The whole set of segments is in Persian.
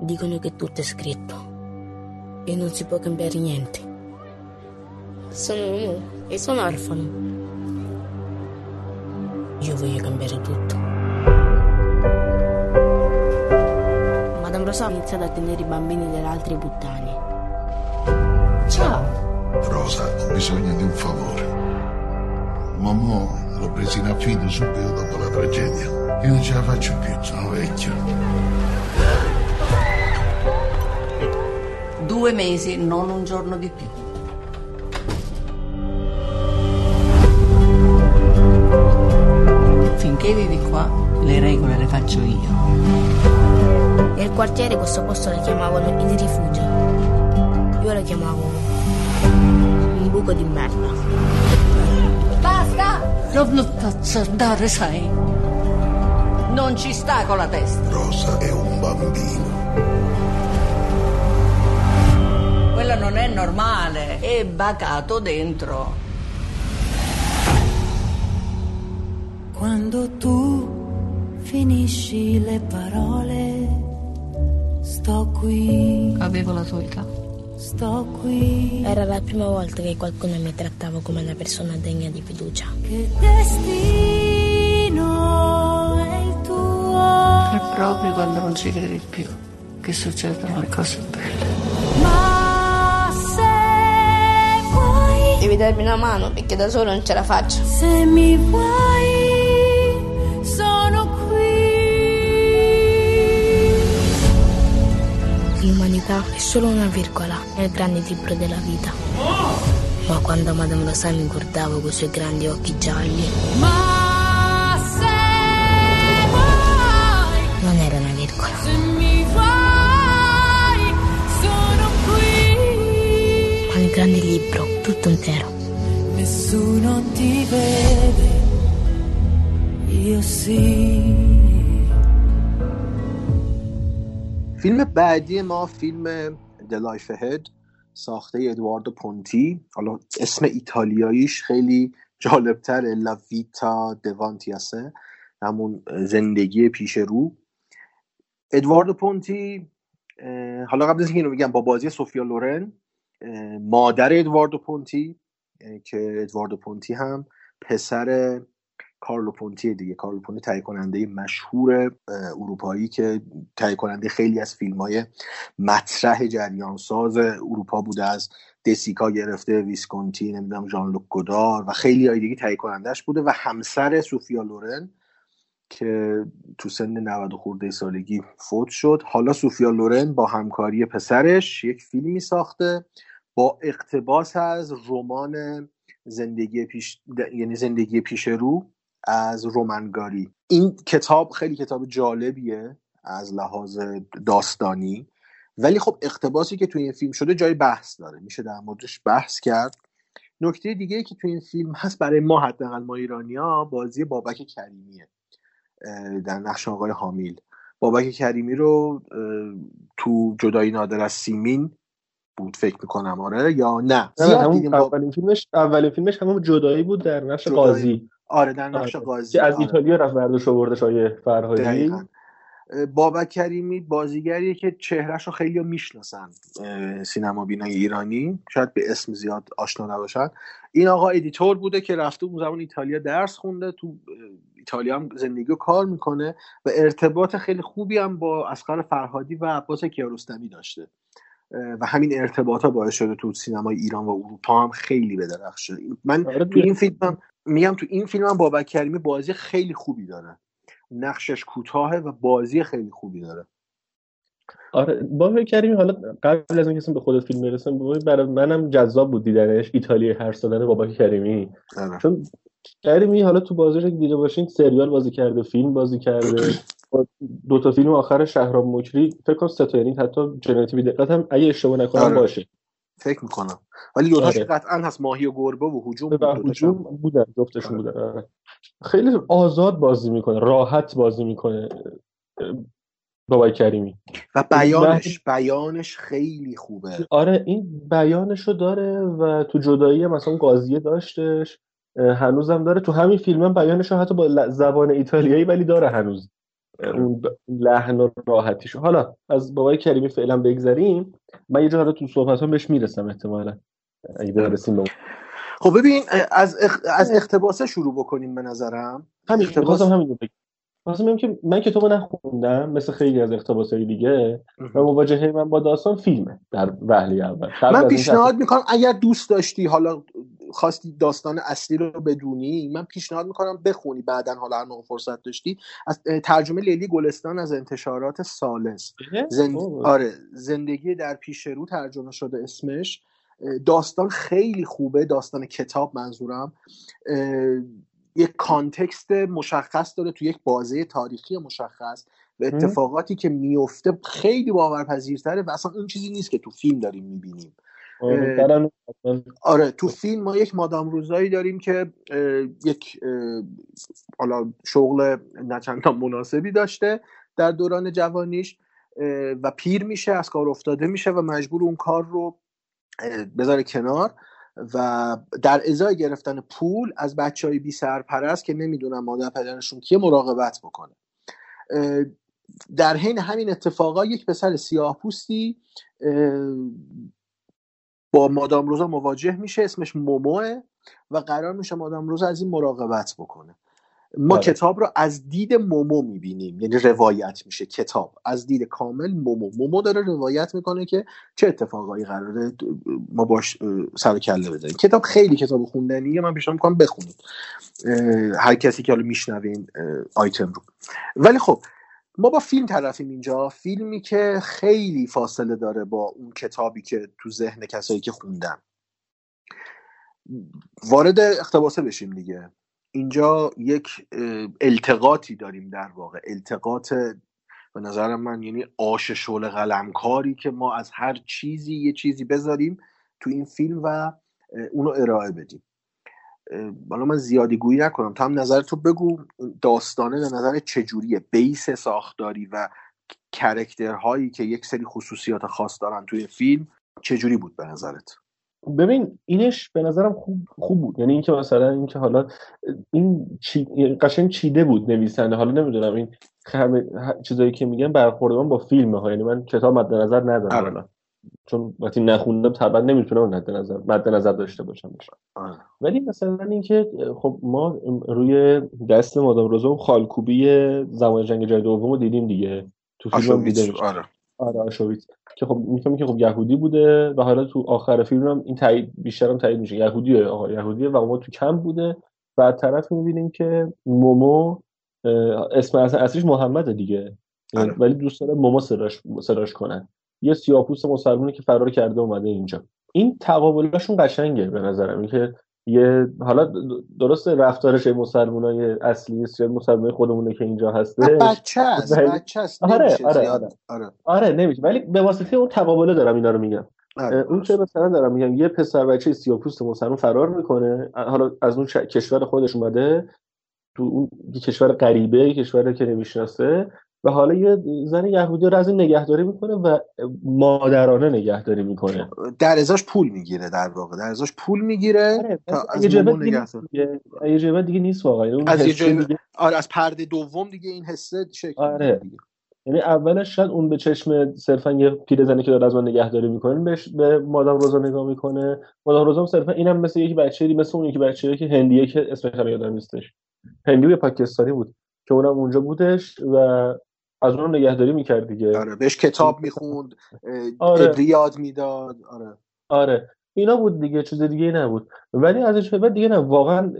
Dicono che tutto è scritto e non si può cambiare niente. Sono uomo e sono orfano. Io voglio cambiare tutto. Madame Rosa ha iniziato a tenere i bambini delle altre puttane. Ciao. Rosa, ho bisogno di un favore. Mamma l'ho presa in affido subito dopo la tragedia. Io non ce la faccio più, sono vecchio. Due mesi, non un giorno di più. Finché vivi qua, le regole le faccio io. Nel quartiere questo posto lo chiamavano il rifugio. Io lo chiamavo un buco di merda. Basta! Non lo faccio andare, sai? Non ci sta con la testa. Rosa è un bambino. Quello non è normale, è bacato dentro. Quando tu finisci le parole, sto qui, Avevo la tua età. sto qui. Era la prima volta che qualcuno mi trattava come una persona degna di fiducia. Che destino è il tuo? È proprio quando non ci credi più che succedono le cose belle. Devi darmi una mano perché da solo non ce la faccio. se mi vuoi, sono qui. L'umanità è solo una virgola nel grande libro della vita. Ma quando Madame Rosa mi guardava con i suoi grandi occhi gialli, Ma se vuoi, non era una virgola. se mi vuoi, sono qui. Ma il grande libro, tutto intero. Nessuno ti vede, io sì. فیلم بعدی ما فیلم The Life Ahead ساخته ادواردو پونتی. حالا اسم ایتالیاییش خیلی جالبتره. لا ویتا دوانتیاسه همون زندگی پیش رو. ادواردو پونتی حالا قبل از اینکه اینو بگم با بازی سوفیا لورن مادر ادواردو پونتی که ادواردو پونتی هم پسر کارلو پونتی دیگه. کارلو پونتی تهیه کننده مشهور اروپایی که تهیه کننده خیلی از فیلم های مطرح جریان ساز اروپا بوده. از دسیکا گرفته ویسکونتی نمی‌دونم ژان لوک گودار و خیلی های دیگه تهیه کنندهش بوده و همسر سوفیا لورن که تو سن 90 خورده سالگی فوت شد. حالا سوفیا لورن با همکاری پسرش یک فیلمی ساخته. با اقتباس از رمان زندگی پیش یعنی زندگی پیش رو از رومنگاری. این کتاب خیلی کتاب جالبیه از لحاظ داستانی. ولی خب اقتباسی که توی این فیلم شده جای بحث داره. میشه در موردش بحث کرد. نکته دیگه که توی این فیلم هست برای ما حداقل ما ایرانیا بازی بابک کریمیه در نقش آقای حامیل بابک کریمی رو تو جدایی نادر از سیمین بود فکر می‌کنم آره یا نه؟ همون اولین فیلمش اولین فیلمش همون جدایی بود در نقش قاضی. آره در نقش آره. قاضی از آره. ایتالیا رفت برداشت آورده آقای فرهادی. بابک کریمی بازیگریه که چهرهش رو خیلی می‌شناسن سینما بین‌های ایرانی. شاید به اسم زیاد آشنا نباشن. این آقا editor بوده که رفته اون زمان ایتالیا درس خونده تو ایتالیا هم زندگی و کار می‌کنه و ارتباط خیلی خوبی هم با اسقر فرهادی و عباس کیارستمی داشته. و همین ارتباط ها باعث شده تو سینمای ایران و اروپا هم خیلی بدرخشه. من آره تو. این فیلم هم میگم تو این فیلم هم بابک کریمی بازی خیلی خوبی داره. نقشش کوتاهه و بازی خیلی خوبی داره. آره بابک کریمی حالا قبل از اینکه به خود فیلم برسم برای منم جذاب بود دیدنش ایتالیا هر دادن بابک کریمی آره. چون کریمی حالا تو بازیش دیده باشین سریال بازی کرده فیلم بازی کرده. دو تا فیلم آخر شهرام مکری فکر کنم سه تا یعنی حتی جنایتی دقت هم اگه اشتباه نکنم آره. باشه فکر می‌کنم ولی دوتاش آره. قطعا هست ماهی و گربه و هجوم بود. هجوم بودن جفتشون آره. بودن آره. خیلی آزاد بازی می‌کنه راحت بازی می‌کنه بابای کریمی و بیانش بیانش خیلی خوبه آره این بیانشو داره و تو جدایی مثلا قاضیه داشتش هنوزم داره تو همین فیلم هم بیانشو حتی با زبان ایتالیایی ولی داره هنوز اون لحن و راحتیش حالا از بابای کریمی فعلا بگذریم. من یه جا تو صحبت بهش می‌رسم احتمالا. اگه برسیم به اون خب ببین از اخ... از اقتباسه شروع بکنیم به نظرم. همین اقتباس- می‌خواستم همین خواستم بگم که من کتابو نخوندم مثل خیلی از اقتباسهای دیگه. و مواجهه من با داستان فیلمه در وهله اول. من پیشنهاد می‌کنم اگر دوست داشتی حالا خواستی داستان اصلی رو بدونی من پیشنهاد می‌کنم بخونی بعدا حالا هر موقع فرصت داشتی. از ترجمه لیلی گلستان از انتشارات سالس. زند... اوه. آره زندگی در پیش رو ترجمه شده اسمش. داستان خیلی خوبه داستان کتاب منظورم. اه، یک کانتکست مشخص داره تو یک بازه تاریخی مشخص و اتفاقاتی که میفته خیلی باورپذیرتره و اصلا اون چیزی نیست که تو فیلم داریم می‌بینیم. آره، آره تو فیلم ما یک مادام روزایی داریم که یک حالا شغل نچندان مناسبی داشته در دوران جوانیش و پیر میشه از کار افتاده میشه و مجبور اون کار رو بذاره کنار. و در ازای گرفتن پول از بچه های بی سرپرست که نمی‌دونن مادر پدرشون کیه مراقبت بکنه. در حین همین اتفاقا یک پسر سیاه پوستی با مادام روزا مواجه میشه اسمش موموه و قرار میشه مادام روزا از این مراقبت بکنه. ما بله. کتاب رو از دید مومو می‌بینیم. یعنی روایت میشه کتاب. از دید کامل مومو. مومو داره روایت می‌کنه که چه اتفاقایی قراره ما باش سر کله بزنیم. کتاب خیلی کتاب خوندنیه. من پیشنهاد می‌کنم بخونید هر کسی که حالا اه، آیتم رو. ولی خب ما با فیلم طرفیم اینجا. فیلمی که خیلی فاصله داره با اون کتابی که تو ذهن کسایی که خوندن. وارد اقتباسه بشیم دیگه. اینجا یک التقاطی داریم در واقع. التقاط به نظر من یعنی آش شغل قلمکاری که ما از هر چیزی یه چیزی بذاریم تو این فیلم و اونو ارائه بدیم. حالا من زیادی گویی نکنم. تو هم نظر تو بگو داستانه به نظر چجوریه؟ بیس ساختاری و کرکترهایی که یک سری خصوصیات خاص دارن توی فیلم چجوری بود به نظرت؟ ببین اینش به نظرم خوب خوب بود. یعنی اینکه مثلا اینکه حالا این چی... قشنگ چیده بود نویسنده. حالا نمی‌دونم این همه چیزایی که میگن برخورد من با فیلمه ها یعنی من کتاب مد نظر ندارم آره. الان چون وقتی نخوندم طبعا نمی‌تونم مد نظر مد نظر داشته باشم. آره. ولی مثلا اینکه خب ما روی دست مادام روزا اون خالکوبی زمان جنگ جهانی دوم رو دیدیم دیگه. تو فیلم آره. آره که خب میگم که خب یهودی بوده و حالا تو آخر فیلم هم این تایید بیشتر هم تایید میشه. یهودیه آقا یهودیه و ما تو کم بوده. و طرف می‌بینیم که مومو اسم اصلیش محمده دیگه. آره. ولی دوست داره مومو صداش صداش کنن یه سیاپوس مسلمونی که فرار کرده اومده اینجا. این تقابلاشون قشنگه به نظرم. اینکه یه حالا درسته رفتارش مسلمانای اصلی یا مسلمانای خودمونه که اینجا هسته بچه است ولی- بچه است آره، آره،. آره. آره آره نمیشه ولی به واسطه اون تقابله دارم اینا رو میگم آره، اون چه مثلا دارم میگم یه پسر بچه سیاپوست مسلمان فرار می‌کنه حالا از اون ش- کشور خودش اومده تو اون یه کشور غریبه یه کشوری که نمی‌شناسه و حالا یه زن یهودی رو از این نگهداری می‌کنه و مادرانه نگهداری می‌کنه. در ازاش پول می‌گیره در واقع در ازاش پول می‌گیره آره تا از یه جبه دیگه نیست واقعا. از دیگه آره از پرده دوم دیگه این حسه شکل آره. دیگه. یعنی اولش شاید اون به چشم صرفا یه پیرزنی که داره از من نگهداری می‌کنه بهش به مادام روزا نگاه می‌کنه. مادام روزا هم صرفا اینم مثل یک بچه مثل اون یکی بچه که هندیه که اسمش هم یادم نیستش. هندی یا پاکستانی بود که اونم اونجا بودش و از اون نگهداری می‌کرد دیگه. آره بهش کتاب می‌خوند آره. یاد می‌داد. آره. آره. اینا بود دیگه چیز دیگه نبود. ولی ازش به بعد دیگه نه واقعا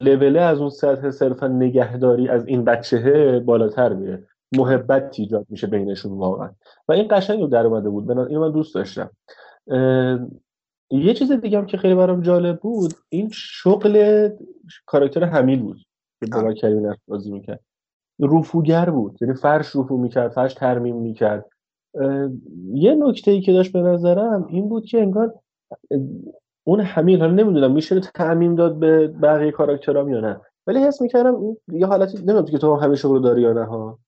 لوله از اون سطح صرفا نگهداری از این بچهه بالاتر میره. محبت ایجاد میشه بینشون واقعا. و این قشنگ رو در اومده بود. اینو من دوست داشتم. یه چیز دیگه هم که خیلی برام جالب بود این شغل کاراکتر حمیل بود که آره. بابا کریمی نقش بازی می‌کرد. رفوگر بود. یعنی فرش رفو می‌کرد فرش ترمیم می‌کرد. یه نکته ای که داشت به نظرم این بود که انگار اون حمیل حالا نمی‌دونم میشه تعمیم داد به بقیه کاراکترام یا نه. ولی حس می‌کردم این یه حالتی نمی‌دونم که تو هم همه شغل داری یا نه ها؟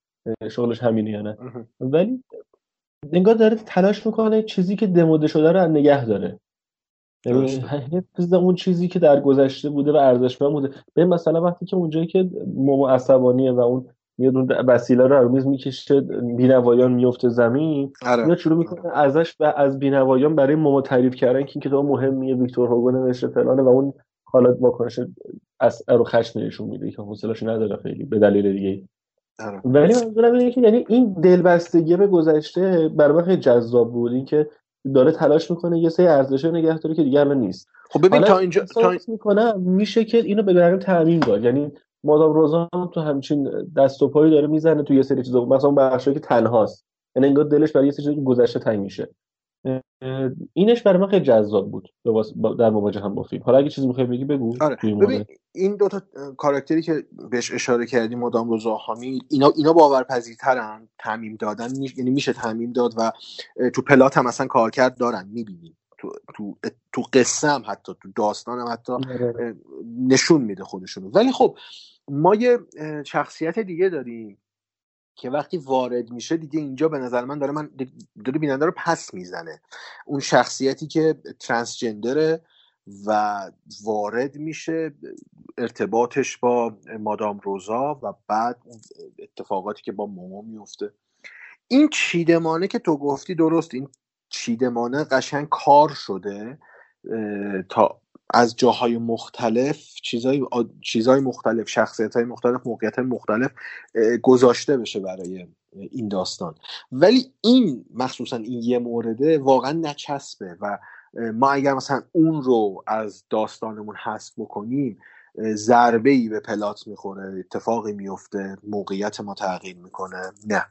شغلش همینه یا نه. ولی انگار داره تلاش می‌کنه چیزی که دموده شده رو نگه داره. یعنی. حفظ اون چیزی که در گذشته بوده و ارزشمند بوده. به مثلا وقتی که اونجایی که مومو عصبانیه و اون میاد اون وسیله رو میز می‌کشه بینوایان میفته زمین. آره. میاد شروع می‌کنه ازش و از بینوایان برای مومو تعریف کردن که این کتاب مهمیه ویکتور هوگو نوشته فلانه و اون حالا واکنش از رو خشم نشون میده که حوصله‌اش نداره خیلی به دلیل دیگه. آره. ولی منظورم اینه که یعنی این دلبستگی به گذشته برای خیلی جذاب بود. این که داره تلاش می‌کنه یه سری ارزش نگه داره که دیگه الان نیست. خب ببین تا اینجا تا می‌کنم میشه که اینو به درم تعمین داد. یعنی مادام روزا هم تو همچین دست و پایی داره می‌زنه تو یه سری چیزا. مثلا بخشی که تنهاست. یعنی انگار دلش برای یه سری چیزا گذشته تنگ میشه. اینش برای من خیلی جذاب بود. در مواجه هم با فیلم. حالا اگه چیزی می‌خوای بگی بگو. آره. ببین. این دوتا کاراکتری که بهش اشاره کردی مدام رضا حامی اینا اینا باورپذیرترن. تعمیم دادن یعنی میشه تعمیم داد و تو پلات هم اصلا کارکرد دارن می‌بینیم تو تو تو قصه هم حتی تو داستان هم حتی آره. نشون میده خودشونو. ولی خب ما یه شخصیت دیگه داریم که وقتی وارد میشه دیگه اینجا به نظر من داره من داره بیننده رو پس می‌زنه. اون شخصیتی که ترانسجندره و وارد میشه ارتباطش با مادام روزا و بعد اتفاقاتی که با مومو میفته. این چیدمانه که تو گفتی درست این چیدمانه قشنگ کار شده تا از جاهای مختلف چیزای چیزای مختلف شخصیت های مختلف موقعیت های مختلف گذاشته بشه برای این داستان. ولی این مخصوصا این یه مورده واقعا نچسبه و ما اگر مثلا اون رو از داستانمون حذف بکنیم ضربه ای به پلات می‌خوره اتفاقی میفته موقعیت ما تغییر می‌کنه. نه.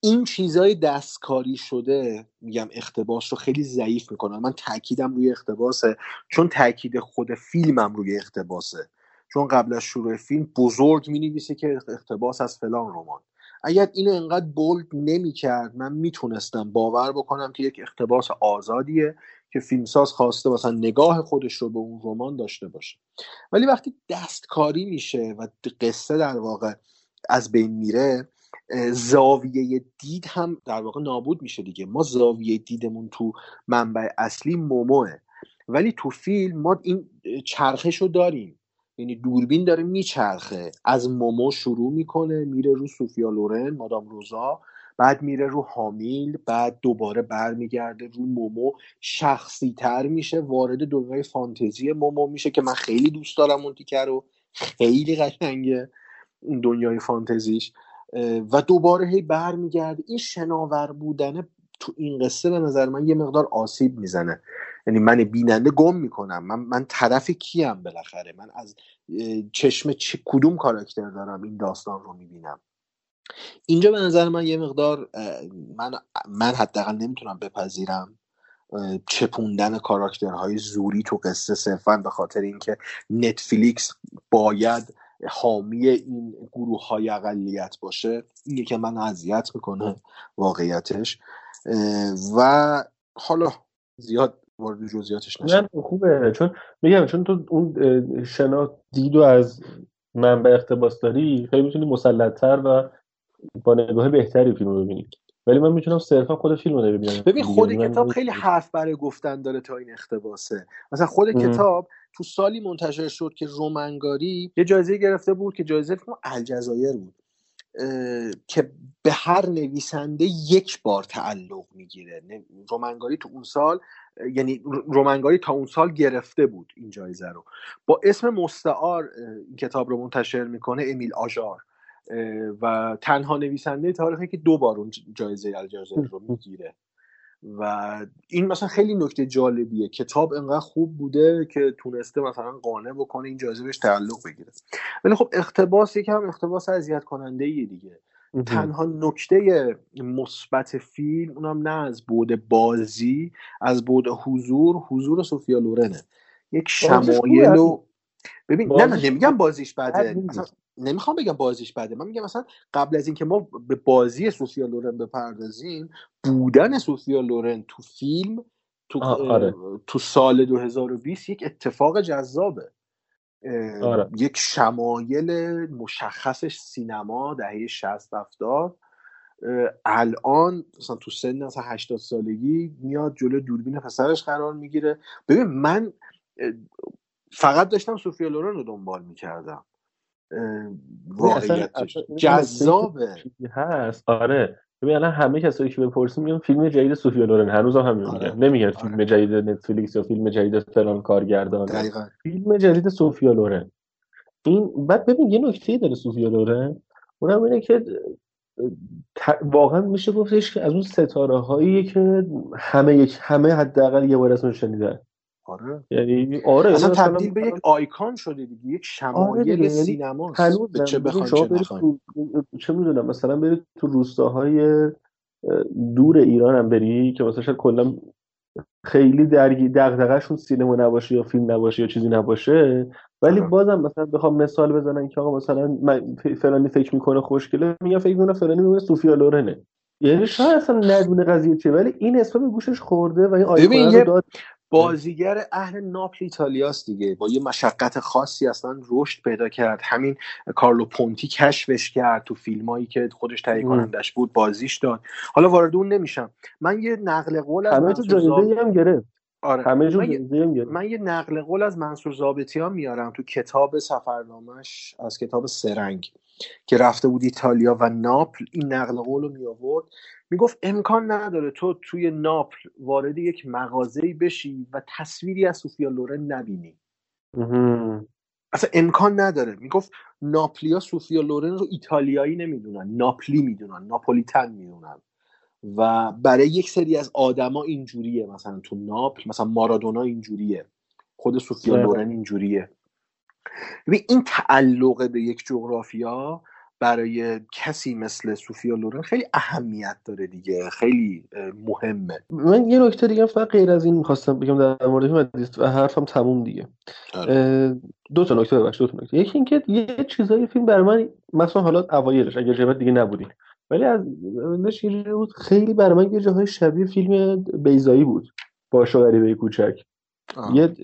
این چیزای دستکاری شده میگم اقتباس رو خیلی ضعیف می‌کنن. من تاکیدم روی اقتباسه چون تاکید خود فیلمم روی اقتباسه. چون قبل از شروع فیلم بزرگ می‌نویسه که اقتباس از فلان رمان. اگر اینو انقدر بولد نمی‌کرد من می‌تونستم باور بکنم که یک اقتباس آزادیه که فیلمساز خواسته مثلا نگاه خودش رو به اون رمان داشته باشه. ولی وقتی دستکاری میشه و قصه در واقع از بین میره زاویه دید هم در واقع نابود میشه دیگه. ما زاویه دیدمون تو منبع اصلی موموه. ولی تو فیلم ما این چرخش رو داریم. یعنی دوربین داره میچرخه. از مومو شروع می‌کنه میره رو سوفیا لورن مادام روزا بعد میره رو حامیل بعد دوباره برمیگرده رو مومو. شخصی تر میشه وارد دنیای فانتزی مومو میشه که من خیلی دوست دارم اون تیکه رو. خیلی قشنگه اون دنیای فانتزیش. و دوباره هی برمیگرده. این شناور بودنه تو این قصه به نظر من یه مقدار آسیب می‌زنه. یعنی من بیننده گم می‌کنم. من من طرف کیم بالاخره؟ من از چشم چه کدوم کاراکتر دارم این داستان رو می‌بینم؟ اینجا به نظر من یه مقدار من من حداقل نمی‌تونم بپذیرم چپوندن کاراکترهای زوری تو قصه صرفا به خاطر اینکه نتفلیکس باید حامی این گروه های اقلیت باشه اینه که من اذیت می‌کنه واقعیتش. و حالا زیاد وارد جزئیاتش نشم. نه خوبه. چون میگم چون تو اون شنا دید و از منبع اقتباس داری خیلی می‌تونی مسلطتر و با نگاه بهتری فیلم رو ببینی. ولی من می‌تونم صرفا خود فیلم رو ببینم ببین خود یعنی کتاب خیلی حرف برای گفتن داره تا این اقتباسه مثلا خود اه. کتاب تو سالی منتشر شد که رومنگاری یه جایزه گرفته بود که جایزه کنم الجزایر بود که به هر نویسنده یک بار تعلق می‌گیره. رومنگاری تو اون سال یعنی رو- رومنگاری تا اون سال گرفته بود این جایزه رو. با اسم مستعار این کتاب رو منتشر می‌کنه امیل آژار. و تنها نویسنده تاریخی که دو بار اون جایزه الجزایر رو می‌گیره. و این مثلا خیلی نکته جالبیه. کتاب انقدر خوب بوده که تونسته مثلا قانع بکنه این جایزه بهش تعلق بگیره. ولی خب اقتباس یکم اقتباس اذیت کننده ایه دیگه. تنها نکته مثبت فیلم اونم نه از بود بازی از بود حضور. حضور سوفیا لورنه. یک شمایل و ببین نه بازیش نمیگم بازیش بد بده نمی‌خوام بگم بازیش بده. من میگم مثلا قبل از اینکه ما به بازی سوفیا لورن بپردازیم بودن سوفیا لورن تو فیلم تو آره. تو سال 2020 یک اتفاق جذابه. آره. یک شمایل مشخصش سینما دهه 60 70 اه، الان مثلا تو سن مثلا 80 سالگی میاد جلو دوربین پسرش قرار می‌گیره. ببین من فقط داشتم سوفیا لورن رو دنبال می‌کردم. این جذابه هست. آره. ببین الان همه کسایی که بپرسیم میگن فیلم جدید سوفیا لورن هنوز هم همین آره. میگن نمیگن آره. فیلم جدید نتفلیکس یا فیلم جدید فلان کارگردان. دقیقا. فیلم جدید سوفیا لورن این بعد ببین یه نکته داره سوفیا لورن اونم اینه که ت- واقعا میشه گفتش که از اون ستاره هایی که همه یک همه حداقل یه بار اسمش شنیدن. آره. یعنی آره اصلا مثلا تبدیل به یک آیکان شده دیگه یک آره شمایل یعنی سینماست. هنوز چه شما چه چه می‌دونم مثلا برید تو روستاهای اه، دور ایران هم بری که مثلا کلا خیلی درگی دغدغه‌شون سینما نباشه یا فیلم نباشه یا چیزی نباشه. ولی آها. بازم مثلا بخوام مثال بزنن که آقا مثلا فلانی فکر می‌کنه خوشگله میگن فکر می‌کنه فلانی میگه سوفیا لورنه. یعنی شاید اصلا ندونه قضیه چیه ولی این اسم به گوشش خورده و این آیکون رو داد. بازیگر اهل ناپل ایتالیاست دیگه با یه مشقت خاصی اصلا رشد پیدا کرد همین کارلو پونتی کشفش کرد تو فیلمایی که خودش تهیه. کنندش بود بازیش داد حالا وارد اون نمیشم من یه نقل قول از همه. جایزه هم گرفت آره. همه من یه... من یه نقل قول از منصور زابطیان میارم تو کتاب سفرنامش از کتاب سرنگ که رفته بود ایتالیا و ناپل این نقل قول رو می آورد می‌گفت امکان نداره تو توی ناپل وارد یک مغازه‌ای بشی و تصویری از سوفیا لورن نبینی. اصلا امکان نداره. می‌گفت ناپلیا سوفیا لورن رو ایتالیایی نمی‌دونن ناپلی می‌دونن ناپولیتن می‌دونن. و برای یک سری از آدما اینجوریه مثلا تو ناپل مثلا مارادونا اینجوریه. خود سوفیا آره. لورن اینجوریه. ببین این تعلق به یک جغرافیا برای کسی مثل سوفیا لورن خیلی اهمیت داره دیگه خیلی مهمه. من یه نکته دیگه فقط غیر از این می‌خواستم بگم در مورد حدیث و حرفم تموم دیگه. اه، دو تا نکته ببخش دو تا نکته. یکی اینکه یه چیزایی فیلم برای من مثلا حالا اوایلش اگر جبهت دیگه نبودیم ولی از بود خیلی برای من یه جاهای شبیه فیلم بیزایی بود. باش و غریبه کوچک. آه. یه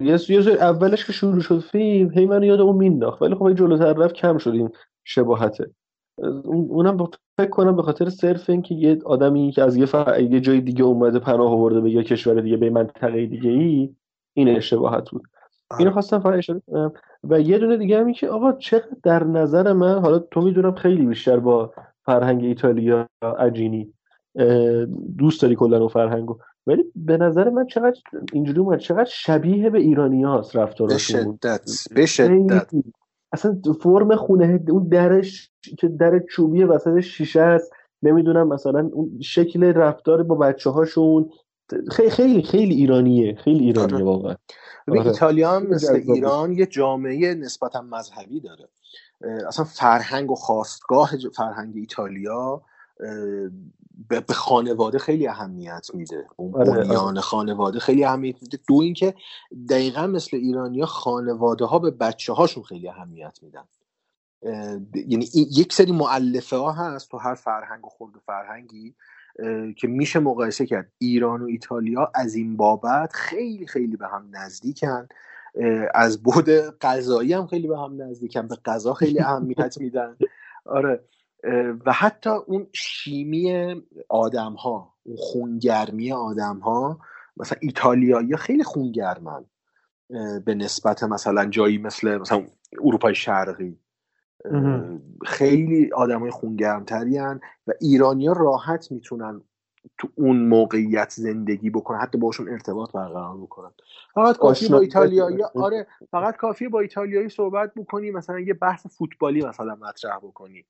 یه سری اولش که شروع شد فیلم هی من یاد اون مینداخت ولی خب جلوتر رفت کم شد این شباهته. اون- اونم فکر کنم به خاطر صرف اینکه یه آدمی که از یه, ف... یه جای دیگه اومده پناه آورده به یه کشور دیگه به منطقه دیگه ای این اشتباهت بود. آره. اینو خواستم فقط اشاره کنم و یه دونه دیگه هم این که آقا چقدر در نظر من حالا تو می‌دونم خیلی بیشتر با فرهنگ ایتالیا عجینی دوست داری کلا اون فرهنگو. ولی به نظر من چقدر اینجوری اومد چقدر شبیه به ایرانی هاست رفتارشون شدت به شدت. اصلا فرم خونه اون درش که در چوبی وسط شیشه است نمی‌دونم مثلا اون شکل رفتار با بچه هاشون خیلی خیلی خیلی ایرانیه خیلی ایرانیه آره. واقعا آره. ایتالیا هم مثل. ایران یه جامعه نسبتا مذهبی داره اصلا فرهنگ و خواستگاه فرهنگ ایتالیا به خانواده خیلی اهمیت میده. اون آره، آره. بنیان خانواده خیلی اهمیت میده دو اینکه دقیقا مثل ایرانیا خانواده ها به بچه هاشون خیلی اهمیت میدن. یعنی یک سری معلفه ها هست تو هر فرهنگ و خورد فرهنگی که میشه مقایسه کرد. ایران و ایتالیا از این بابت خیلی خیلی به هم نزدیکن. از بود غذایی هم خیلی به هم نزدیکن. به غذا خیلی اهمیت میدن. آره. و حتی اون شیمی آدم ها اون خونگرمی آدم ها مثلا ایتالیایی خیلی خونگرمن به نسبت مثلا جایی مثل مثلا اروپای شرقی. خیلی آدمای خونگرمتری و ایرانیا راحت می‌تونن تو اون موقعیت زندگی بکنن حتی باشون ارتباط برقرار بکنن. فقط کافی با ایتالیایی آره فقط کافی با ایتالیایی صحبت بکنی مثلا یه بحث فوتبالی مثلا مطرح بکنی.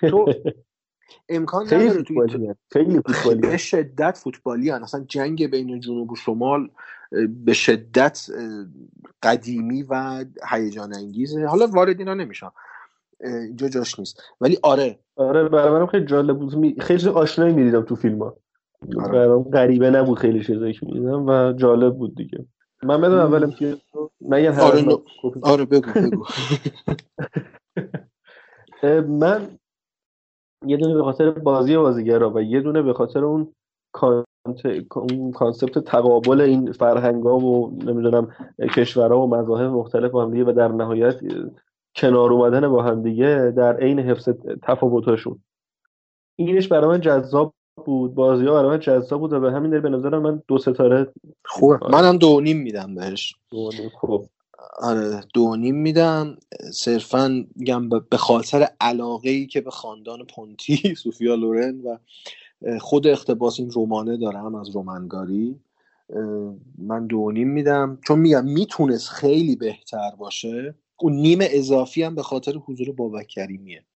تو امکان نداره تو خیلی فوتبالیه. به شدت فوتبالی هن. اصلا جنگ بین جنوب و شمال به شدت قدیمی و هیجان انگیزه. حالا وارد اینا نمیشم. اینجا جاش نیست. ولی آره. آره برای منم خیلی جالب بود. خیلی آشنایی می‌دیدم تو فیلم ها. آره. من غریبه نبود خیلی چیزایی که می‌دیدم و جالب بود دیگه. من بدم اول امتیاز نگن هر آره من آره بگو بگو. من یه دونه به خاطر بازی بازیگرا و یه دونه به خاطر اون کانسپت تقابل این فرهنگا و نمی‌دونم کشورها و مذاهب مختلف با هم دیگه و در نهایت کنار اومدن با هم دیگه در عین حفظ تفاوتاشون اینش برای من جذاب بود. بازی ها برای من جذاب بود و به همین دلیل به نظر من دو ستاره خوبه. منم دو نیم میدم بهش. دو نیم. خب. آره دو نیم میدم. صرفا میگم به خاطر علاقه ای که به خاندان پونتی سوفیا لورن و خود اقتباس این رمانه دارم از رومنگاری من دو نیم میدم. چون میگم می‌تونست خیلی بهتر باشه اون نیم اضافی هم به خاطر حضور بابک کریمیه